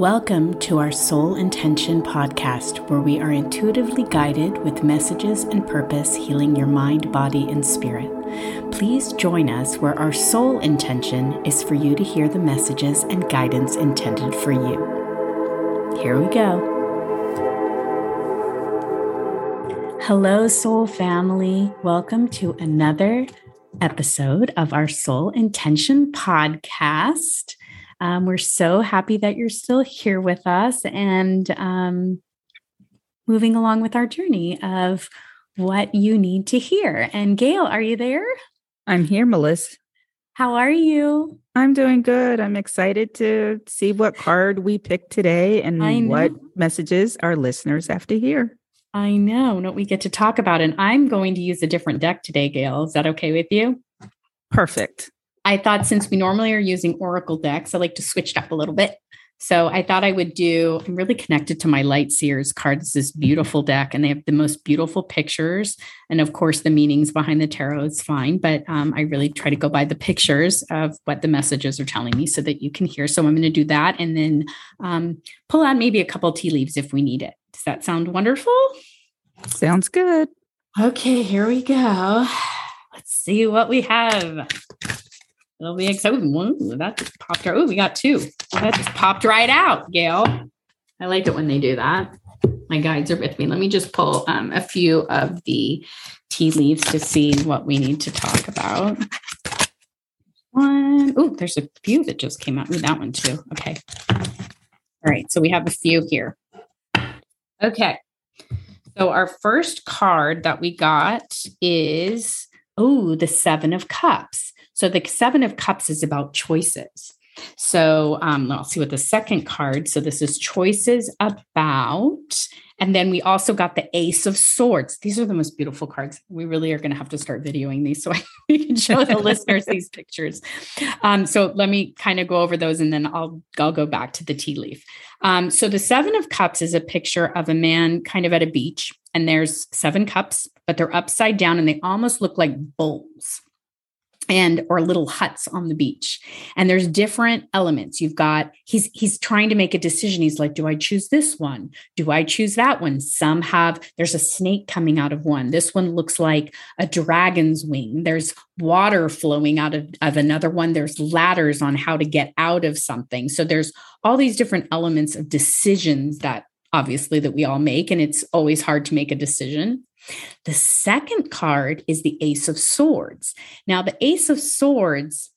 Welcome to our Soul Intention podcast, where we are intuitively guided with messages and purpose healing your mind, body, and spirit. Please join us where our soul intention is for you to hear the messages and guidance intended for you. Here we go. Hello, soul family. Welcome to another episode of our Soul Intention podcast. Um, we're so happy that you're still here with us and um, moving along with our journey of what you need to hear. And Gale, are you there? I'm here, Melissa. How are you? I'm doing good. I'm excited to see what card we pick today and what messages our listeners have to hear. I know what we get to talk about. And I'm going to use a different deck today, Gale. Is that okay with you? Perfect. I thought since we normally are using Oracle decks, I like to switch it up a little bit. So I thought I would do, I'm really connected to my Light Seers card. It's this beautiful deck, and they have the most beautiful pictures. And of course, the meanings behind the tarot is fine, but um, I really try to go by the pictures of what the messages are telling me so that you can hear. So I'm going to do that and then um, pull out maybe a couple tea leaves if we need it. Does that sound wonderful? Sounds good. Okay, here we go. Let's see what we have. It'll be exciting. Ooh, that just popped out. Oh, we got two. That just popped right out, Gale. I like it when they do that. My guides are with me. Let me just pull um, a few of the tea leaves to see what we need to talk about. One. Oh, there's a few that just came out. Ooh, that one too. Okay. All right. So we have a few here. Okay. So our first card that we got is, oh, the Seven of Cups. So the Seven of Cups is about choices. So um, I'll see what the second card. So this is choices about. And then we also got the Ace of Swords. These are the most beautiful cards. We really are going to have to start videoing these so I, we can show the listeners these pictures. Um, so let me kind of go over those and then I'll, I'll go back to the tea leaf. Um, so the Seven of Cups is a picture of a man kind of at a beach, and there's seven cups, but they're upside down and they almost look like bowls and or little huts on the beach. And there's different elements. You've got he's he's trying to make a decision. He's like do i choose this one? Do i choose that one? Some have there's a snake coming out of one. This one looks like a dragon's wing. There's water flowing out of, of another one. There's ladders on how to get out of something. So there's all these different elements of decisions that obviously that we all make and it's always hard to make a decision the second card is the Ace of Swords. Now, the Ace of Swords,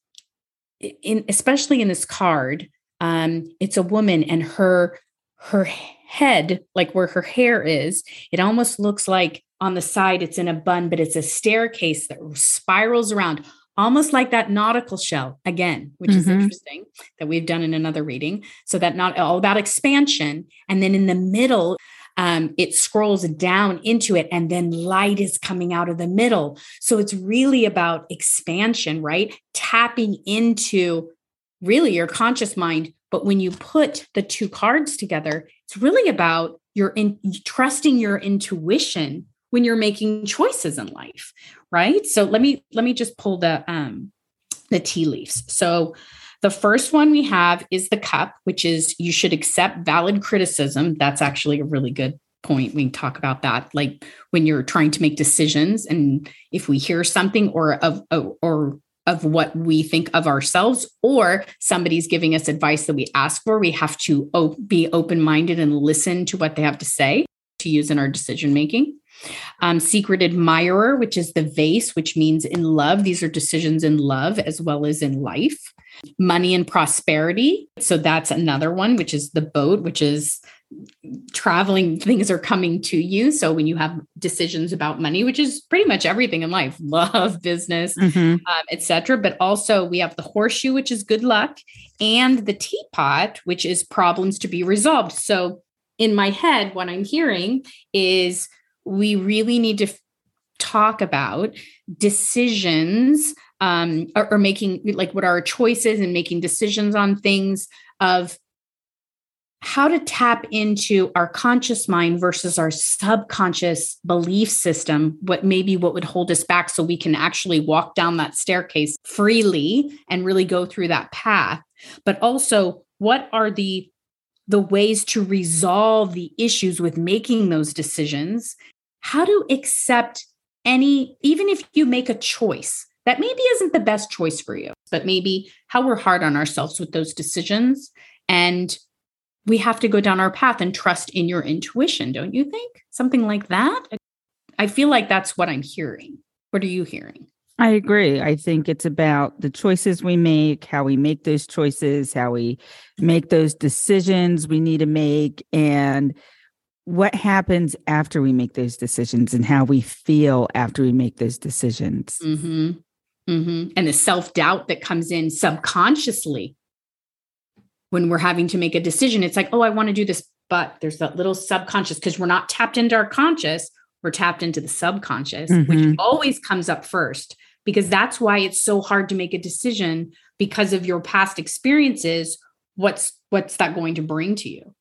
in especially in this card, um, it's a woman and her her head, like where her hair is, it almost looks like on the side it's in a bun, but it's a staircase that spirals around, almost like that nautilus shell again, which mm-hmm. is interesting that we've done in another reading. So that not all about expansion, and then in the middle um, it scrolls down into it and then light is coming out of the middle. So it's really about expansion, right? Tapping into really your conscious mind. But when you put the two cards together, it's really about your in, trusting your intuition when you're making choices in life, right? So let me let me just pull the um the tea leaves. So the first one we have is the cup, which is you should accept valid criticism. That's actually a really good point. We talk about that. Like when you're trying to make decisions, and if we hear something or of or of what we think of ourselves, or somebody's giving us advice that we ask for, we have to be open minded and listen to what they have to say to use in our decision making. Um, secret admirer, which is the vase, which means in love. These are decisions in love as well as in life money and prosperity. So that's another one, which is the boat, which is traveling things are coming to you so when you have decisions about money which is pretty much everything in life love business mm-hmm. um, etc but also we have the horseshoe which is good luck and the teapot which is problems to be resolved so in my head what i'm hearing is we really need to f- talk about decisions um, or, or making like what are our choices and making decisions on things of how to tap into our conscious mind versus our subconscious belief system what maybe what would hold us back so we can actually walk down that staircase freely and really go through that path. But also what are the the ways to resolve the issues with making those decisions, how to accept any, even if you make a choice that maybe isn't the best choice for you, but maybe how we're hard on ourselves with those decisions. And we have to go down our path and trust in your intuition, don't you think? Something like that. I feel like that's what I'm hearing. What are you hearing? I agree. I think it's about the choices we make, how we make those choices, how we make those decisions we need to make, and what happens after we make those decisions and how we feel after we make those decisions. Mm-hmm. Mm-hmm. And the self doubt that comes in subconsciously when we're having to make a decision. It's like, oh, I want to do this, but there's that little subconscious because we're not tapped into our conscious, we're tapped into the subconscious, mm-hmm. which always comes up first because that's why it's so hard to make a decision because of your past experiences. What's what's that going to bring to you?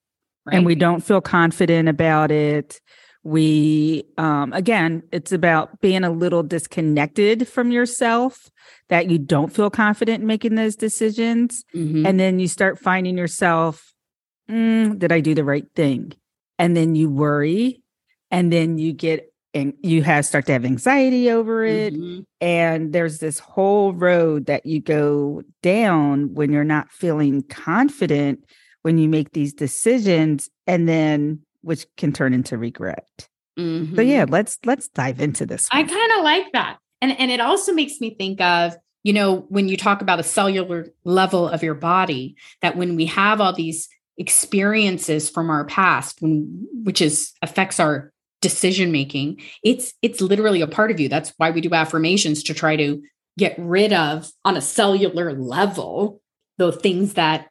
Right? And we don't feel confident about it. We um again, it's about being a little disconnected from yourself that you don't feel confident in making those decisions. Mm-hmm. And then you start finding yourself, mm, did I do the right thing? And then you worry and then you get and you have start to have anxiety over it mm-hmm. and there's this whole road that you go down when you're not feeling confident when you make these decisions and then which can turn into regret mm-hmm. so yeah let's let's dive into this one. i kind of like that and and it also makes me think of you know when you talk about a cellular level of your body that when we have all these experiences from our past when which is affects our decision making it's it's literally a part of you that's why we do affirmations to try to get rid of on a cellular level the things that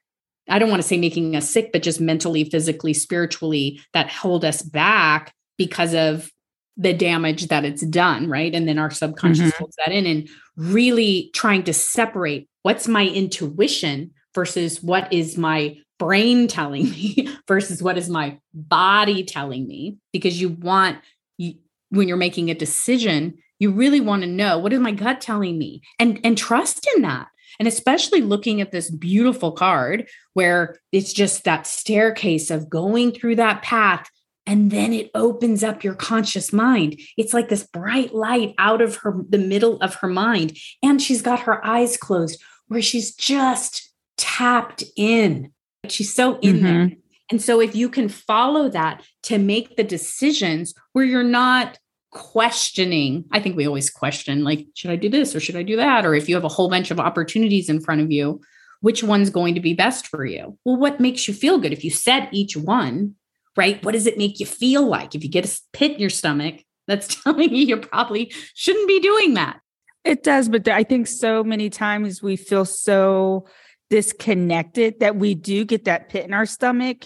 I don't want to say making us sick, but just mentally, physically, spiritually that hold us back because of the damage that it's done. Right. And then our subconscious mm-hmm. holds that in and really trying to separate what's my intuition versus what is my brain telling me versus what is my body telling me because you want you, when you're making a decision you really want to know what is my gut telling me and and trust in that and especially looking at this beautiful card where it's just that staircase of going through that path and then it opens up your conscious mind it's like this bright light out of her the middle of her mind and she's got her eyes closed where she's just tapped in She's so in mm-hmm. there. And so if you can follow that to make the decisions where you're not questioning, I think we always question like, should I do this or should I do that? Or if you have a whole bunch of opportunities in front of you, which one's going to be best for you? Well, what makes you feel good? If you set each one, right? What does it make you feel like? If you get a pit in your stomach, that's telling you you probably shouldn't be doing that. It does, but I think so many times we feel so disconnected that we do get that pit in our stomach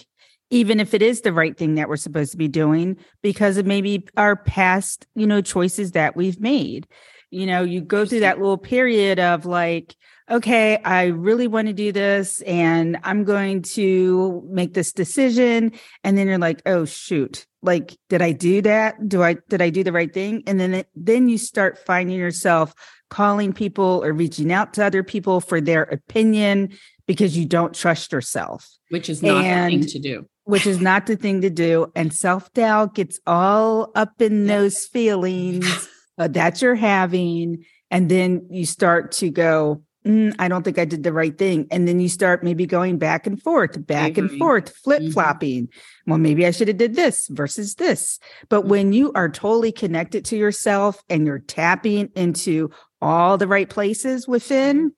even if it is the right thing that we're supposed to be doing because of maybe our past you know choices that we've made. You know you go through that little period of like okay i really want to do this and i'm going to make this decision. And then you're like oh shoot. Like did i do that? Do i did i do the right thing? And then it, then you start finding yourself calling people or reaching out to other people for their opinion because you don't trust yourself. Which is not and, the thing to do. Which is not the thing to do. And self doubt gets all up in those feelings uh, that you're having. And then you start to go, mm, I don't think I did the right thing. And then you start maybe going back and forth, back and forth, flip flopping. Mm-hmm. Well, maybe I should have did this versus this. But mm-hmm. when you are totally connected to yourself and you're tapping into all the right places within,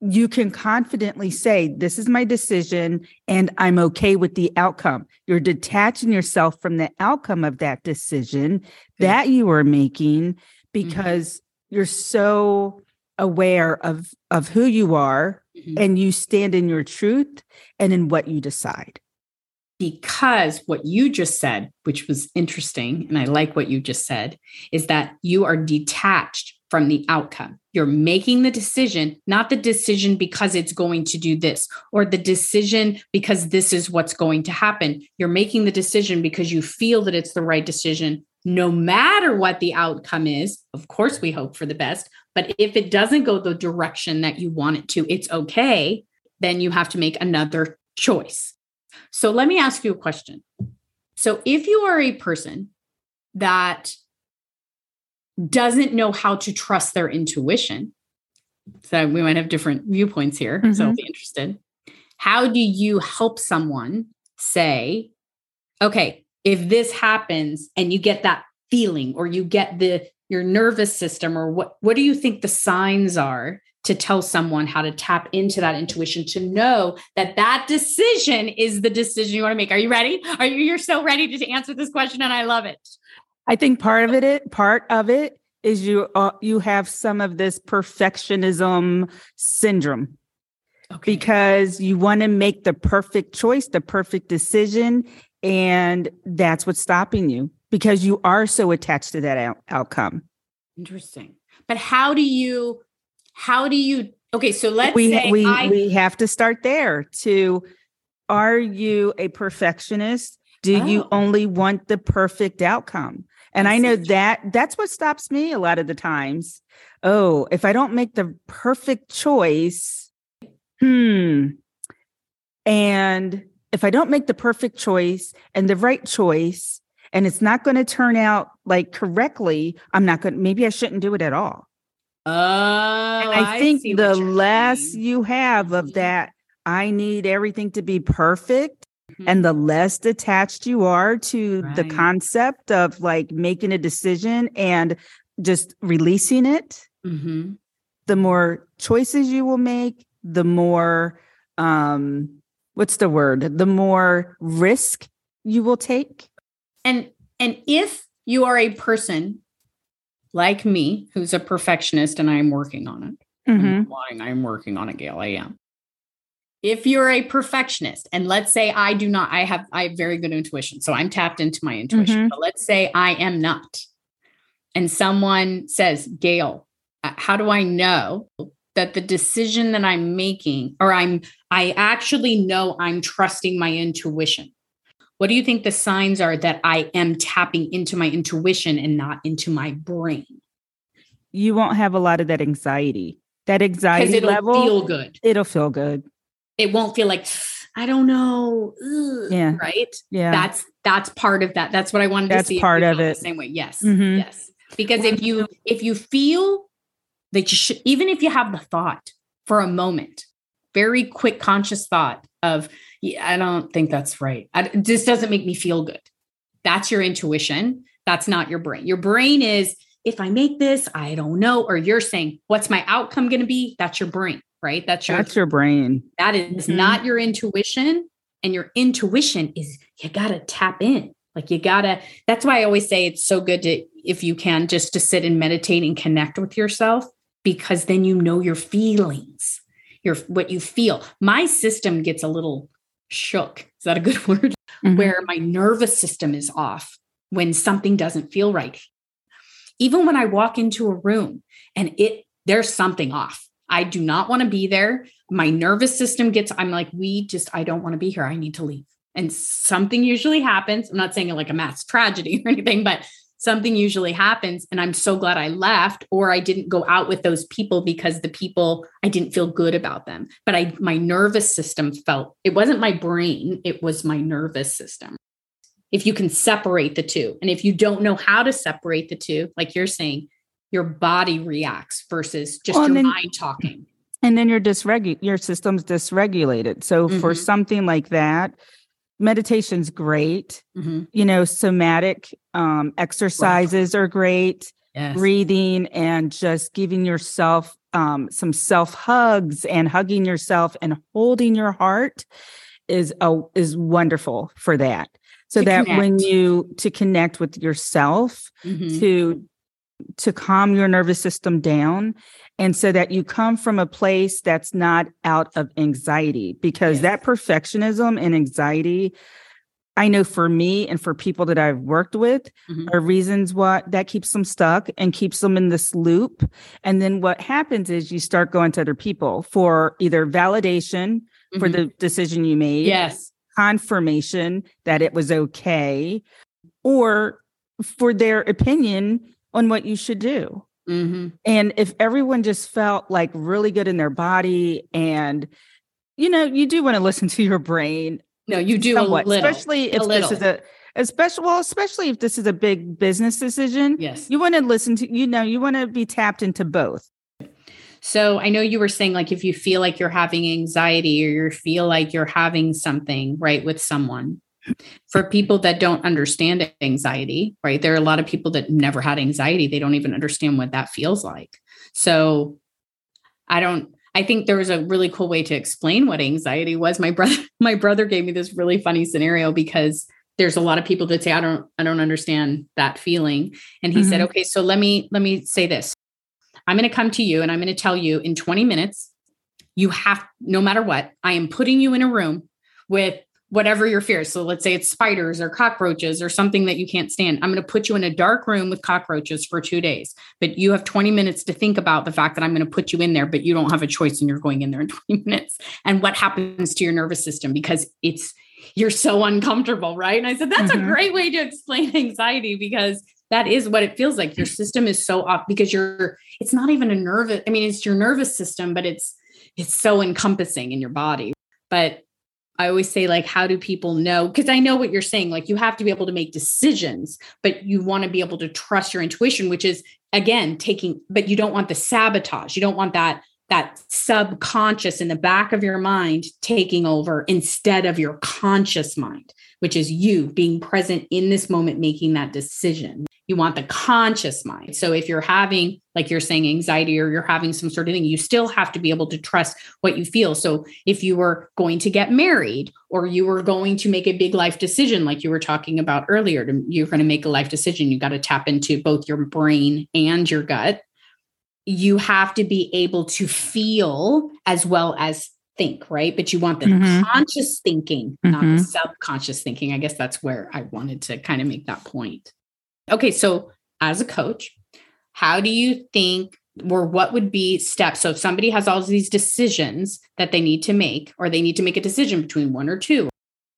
you can confidently say, This is my decision and I'm okay with the outcome. You're detaching yourself from the outcome of that decision that you are making mm-hmm. because mm-hmm. you're so aware of, of who you are mm-hmm. and you stand in your truth and in what you decide. Because what you just said, which was interesting, and I like what you just said, is that you are detached from the outcome. You're making the decision, not the decision because it's going to do this or the decision because this is what's going to happen. You're making the decision because you feel that it's the right decision, no matter what the outcome is. Of course, we hope for the best. But if it doesn't go the direction that you want it to, it's okay. Then you have to make another choice. So let me ask you a question. So if you are a person that doesn't know how to trust their intuition, so we might have different viewpoints here. Mm-hmm. So I'll be interested. How do you help someone say, okay, if this happens and you get that feeling or you get the your nervous system or what what do you think the signs are to tell someone how to tap into that intuition to know that that decision is the decision you want to make are you ready are you you're so ready to answer this question and i love it i think part of it, part of it is you uh, you have some of this perfectionism syndrome okay. because you want to make the perfect choice the perfect decision and that's what's stopping you because you are so attached to that out- outcome. Interesting. But how do you how do you okay, so let's we, we I, we have to start there to are you a perfectionist? Do oh. you only want the perfect outcome? And I know that that's what stops me a lot of the times. Oh, if I don't make the perfect choice, hmm. And if I don't make the perfect choice and the right choice, and it's not going to turn out like correctly, I'm not going to, maybe I shouldn't do it at all. Oh, and I, I think the less saying. you have of that, I need everything to be perfect. Mm-hmm. And the less attached you are to right. the concept of like making a decision and just releasing it, mm-hmm. the more choices you will make, the more, um, what's the word? The more risk you will take. And and if you are a person like me who's a perfectionist and I'm working on it. Mm-hmm. I'm lying. I'm working on it, Gale. I am. If you're a perfectionist, and let's say I do not, I have I have very good intuition. So I'm tapped into my intuition. Mm-hmm. But let's say I am not. And someone says, Gale, uh, how do I know that the decision that I'm making, or I'm I actually know I'm trusting my intuition? What do you think the signs are that I am tapping into my intuition and not into my brain? You won't have a lot of that anxiety. That anxiety it'll level feel good. It'll feel good. It won't feel like I don't know. Ugh, yeah. Right. Yeah. That's that's part of that. That's what I wanted that's to see. part of it. The same way. Yes. Mm-hmm. Yes. Because if you if you feel that you should, even if you have the thought for a moment, very quick conscious thought of yeah, I don't think that's right. I, this doesn't make me feel good. That's your intuition. That's not your brain. Your brain is, if I make this, I don't know. Or you're saying, what's my outcome going to be? That's your brain, right? That's your, that's your brain. That is mm-hmm. not your intuition. And your intuition is, you got to tap in. Like you got to, that's why I always say it's so good to, if you can, just to sit and meditate and connect with yourself, because then you know your feelings, your, what you feel. My system gets a little shook. Is that a good word? Mm-hmm. Where my nervous system is off when something doesn't feel right. Even when I walk into a room and it there's something off. I do not want to be there. My nervous system gets I'm like we just I don't want to be here. I need to leave. And something usually happens. I'm not saying like a mass tragedy or anything, but something usually happens and i'm so glad i left or i didn't go out with those people because the people i didn't feel good about them but i my nervous system felt it wasn't my brain it was my nervous system if you can separate the two and if you don't know how to separate the two like you're saying your body reacts versus just well, your then, mind talking and then you're dysregu- your system's dysregulated so mm-hmm. for something like that meditation's great. Mm-hmm. You know, somatic um, exercises wow. are great. Yes. Breathing and just giving yourself um, some self hugs and hugging yourself and holding your heart is a, is wonderful for that. So that connect. when you to connect with yourself, mm-hmm. to to calm your nervous system down and so that you come from a place that's not out of anxiety because yes. that perfectionism and anxiety I know for me and for people that I've worked with mm-hmm. are reasons what that keeps them stuck and keeps them in this loop. And then what happens is you start going to other people for either validation mm-hmm. for the decision you made. Yes. Confirmation that it was okay or for their opinion on what you should do. Mm-hmm. And if everyone just felt like really good in their body, and you know, you do want to listen to your brain No, you do Somewhat, little. especially if this is a especially well, especially if this is a big business decision. yes. You want to listen to you know you want to be tapped into both. So I know you were saying like if you feel like you're having anxiety or you feel like you're having something right with someone. For people that don't understand anxiety, right? There are a lot of people that never had anxiety. They don't even understand what that feels like. So I don't I think there was a really cool way to explain what anxiety was. My brother my brother gave me this really funny scenario because there's a lot of people that say I don't I don't understand that feeling and he said Mhm. okay so let me let me say this I'm going to come to you and I'm going to tell you in 20 minutes, you have, no matter what, I am putting you in a room with whatever your fears. So let's say it's spiders or cockroaches or something that you can't stand. I'm going to put you in a dark room with cockroaches for two days, but you have 20 minutes to think about the fact that I'm going to put you in there, but you don't have a choice and you're going in there in 20 minutes. And what happens to your nervous system because it's, you're so uncomfortable, right? And I said, that's Mhm. a great way to explain anxiety because that is what it feels like. Your system is so off because you're, it's not even a nervous, I mean, it's your nervous system, but it's, it's so encompassing in your body. But I always say, like, how do people know? Because I know what you're saying. Like, you have to be able to make decisions, but you want to be able to trust your intuition, which is again taking, but you don't want the sabotage. You don't want that that subconscious in the back of your mind taking over instead of your conscious mind, which is you being present in this moment, making that decision. You want the conscious mind. So if you're having, like you're saying, anxiety or you're having some sort of thing, you still have to be able to trust what you feel. So if you were going to get married or you were going to make a big life decision, like you were talking about earlier, you're going to make a life decision, you got to tap into both your brain and your gut. You have to be able to feel as well as think, right? But you want the Mhm. conscious thinking, not the Mhm. subconscious thinking. I guess that's where I wanted to kind of make that point. Okay, so as a coach, how do you think or what would be steps? So if somebody has all these decisions that they need to make or they need to make a decision between one or two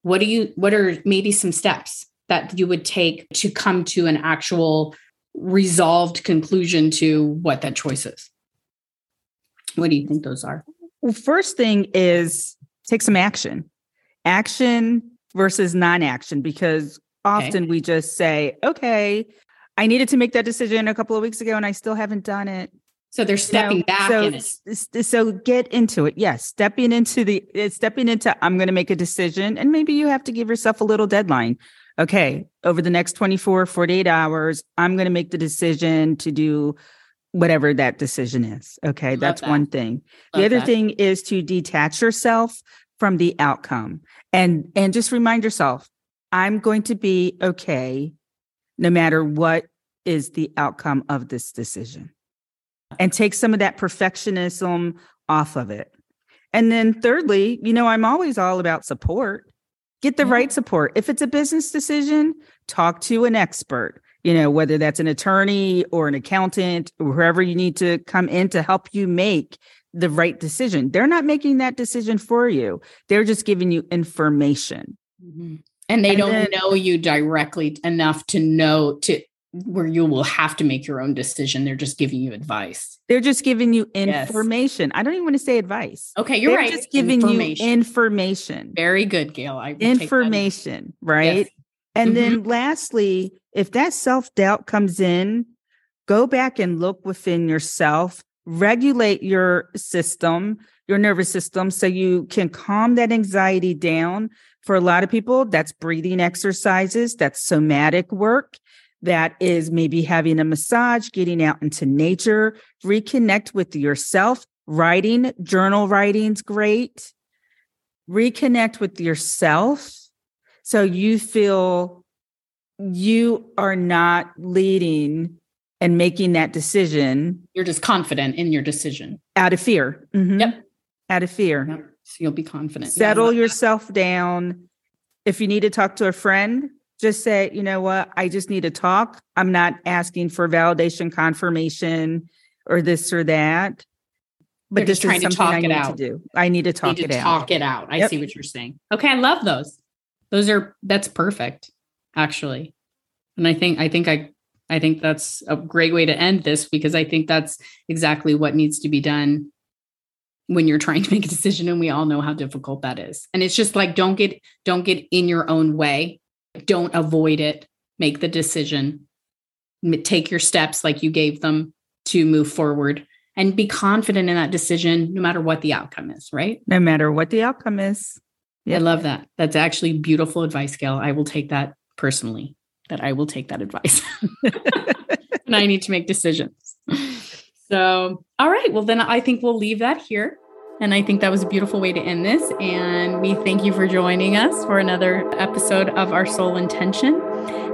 what do you what are maybe some steps that you would take to come to an actual resolved conclusion to what that choice is? What do you think those are? Well, first thing is take some action. Action versus non-action because often we just say, "Okay, I needed to make that decision a couple of weeks ago and I still haven't done it." so they're stepping No, back so, in it s- s- so get into it. Yes, stepping into the uh, stepping into I'm going to make a decision and maybe you have to give yourself a little deadline. Okay, over the next 24 48 hours, I'm going to make the decision to do whatever that decision is. Okay, Love that's that. one thing. Love the other that. thing is to detach yourself from the outcome and and just remind yourself, I'm going to be okay no matter what is the outcome of this decision and take some of that perfectionism off of it. And then thirdly, you know, I'm always all about support. Get the Yeah. right support. If it's a business decision, talk to an expert, you know, whether that's an attorney or an accountant or whoever you need to come in to help you make the right decision. They're not making that decision for you. They're just giving you information. Mhm. And they And don't then- know you directly enough to know to where you will have to make your own decision they're just giving you advice They're just giving you Yes. information. I don't even want to say advice. okay you're They're right just giving information. you information. very good Gale I information, right? Yes. And Mhm. then lastly, if that self doubt comes in, go back and look within yourself, regulate your system, your nervous system, so you can calm that anxiety down. For a lot of people, that's breathing exercises, that's somatic work. That is maybe having a massage, getting out into nature, reconnect with yourself. Writing, journal writing's great. Reconnect with yourself so you feel you are not leading and making that decision you're just confident in your decision out of fear. Mhm. Yep. Out of fear. Yep. So you'll be confident Yeah, Settle that. yourself down. If you need to talk to a friend, just say, you know what, I just need to talk. I'm not asking for validation, confirmation, or this or that. But You're this just trying is to something talk I it need out. to do. I need to talk need it to out. talk it out i Yep. see what you're saying okay i love those those are that's perfect actually and i think i think i i think that's a great way to end this because i think that's exactly what needs to be done when you're trying to make a decision and we all know how difficult that is. And it's just like don't get don't get in your own way. Don't avoid it. Make the decision. Take your steps like you gave them to move forward and be confident in that decision no matter what the outcome is right? No matter what the outcome is. I love that. That's actually beautiful advice Gale. I will take that personally that i will take that advice. And i need to make decisions. So all right. Well then i think we'll leave that here and I think that was a beautiful way to end this. And we thank you for joining us for another episode of Our Soul Intention.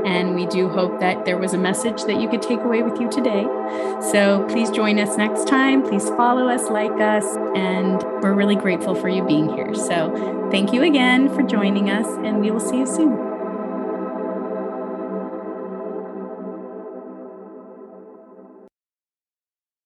And we do hope that there was a message that you could take away with you today. So please join us next time. Please follow us, like us, and we're really grateful for you being here. So thank you again for joining us, and we will see you soon.